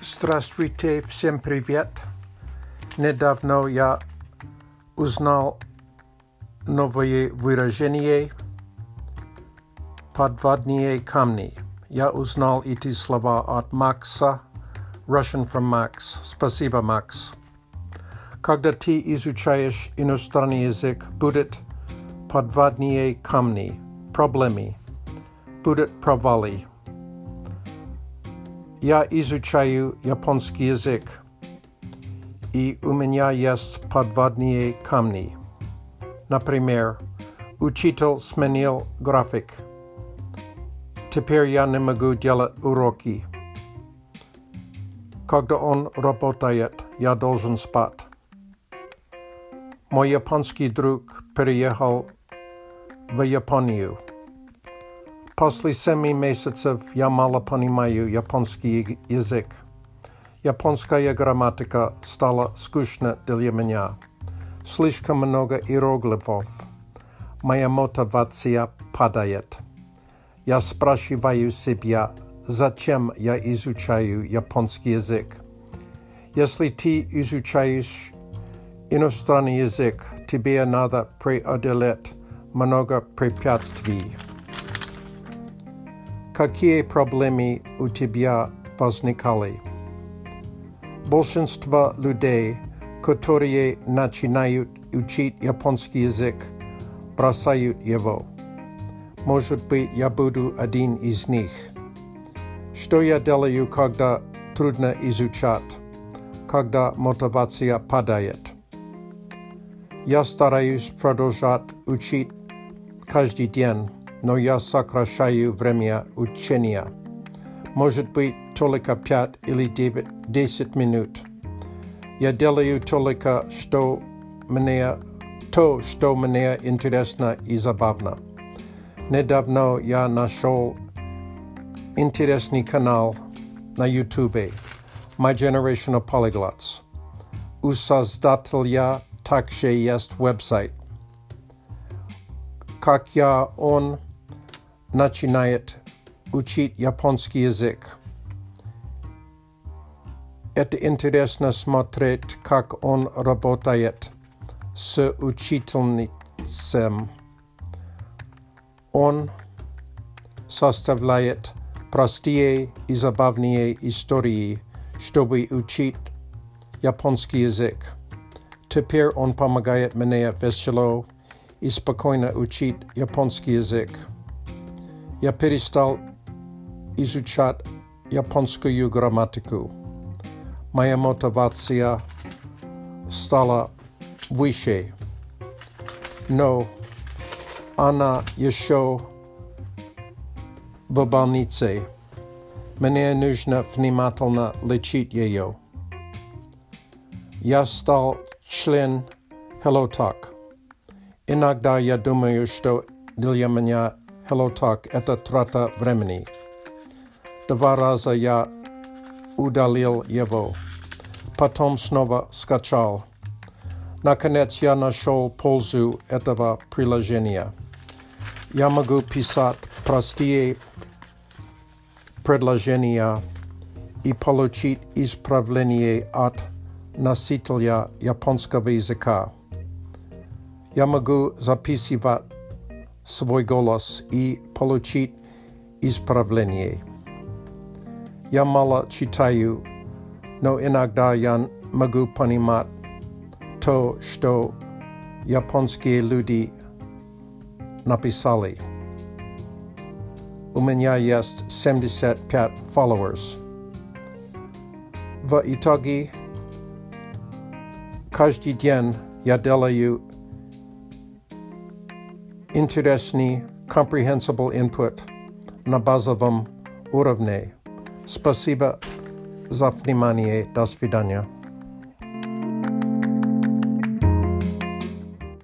Здравствуйте, всем привет. Недавно я узнал новое выражение «подводные камни». Я узнал эти слова от Макса, Russian from Max. Спасибо, Макс. Когда ты изучаешь иностранный язык, будет подводные камни, проблемы, будет провалы. Я изучаю японский язык, и у меня есть подводные камни. Например, учитель сменил график. Теперь я не могу делать уроки. Когда он работает, я должен спать. Мой японский друг переехал в Японию. После семи месяцев я мало понимаю японский язык. Японская грамматика стала скучна для меня. Слишком много иероглифов. Моя мотивация падает. Я спрашиваю себя, зачем я изучаю японский язык. Если ты изучаешь иностранный язык, тебе надо преодолеть много препятствий. Какие проблемы у тебя возникали? Большинство людей, которые начинают учить японский язык, бросают его. Может быть, я буду один из них. Что я делаю, когда трудно изучать, когда мотивация падает? Я стараюсь продолжать учить каждый день но я сокращаю время учения. Может быть, только пять или десять минут. Я делаю только что мне, то, что мне интересно и забавно. Недавно я нашел интересный канал на YouTube My Generation of Polyglots. У создателя также есть веб-сайт. Как я он начинает учить японский язык. Это интересно смотреть, как он работает с учительницем. Он составляет простые и забавные истории, чтобы учить японский язык. Теперь он помогает мне весело и спокойно учить японский язык. Я перестал изучать японскую грамматику. Моя мотивация стала выше. Но она еще в больнице. Мне нужно внимательно лечить ее. Я стал член Hello Talk. Иногда я думаю, что для меня Hello Talk – это трата времени. Два раза я удалил его. Потом снова скачал. Наконец я нашел пользу этого приложения. Я могу писать простые предложения и получить исправление от носителя японского языка. Я могу записывать svoj golas i polučit ispravljenje. Ja mala čitaju, no inagda ja mogu ponimat to što japonski ludi napisali. U mene jest 75 followers. va Itagi każdy dzień ja delaju интересный comprehensible input на базовом уровне. Спасибо за внимание. До свидания.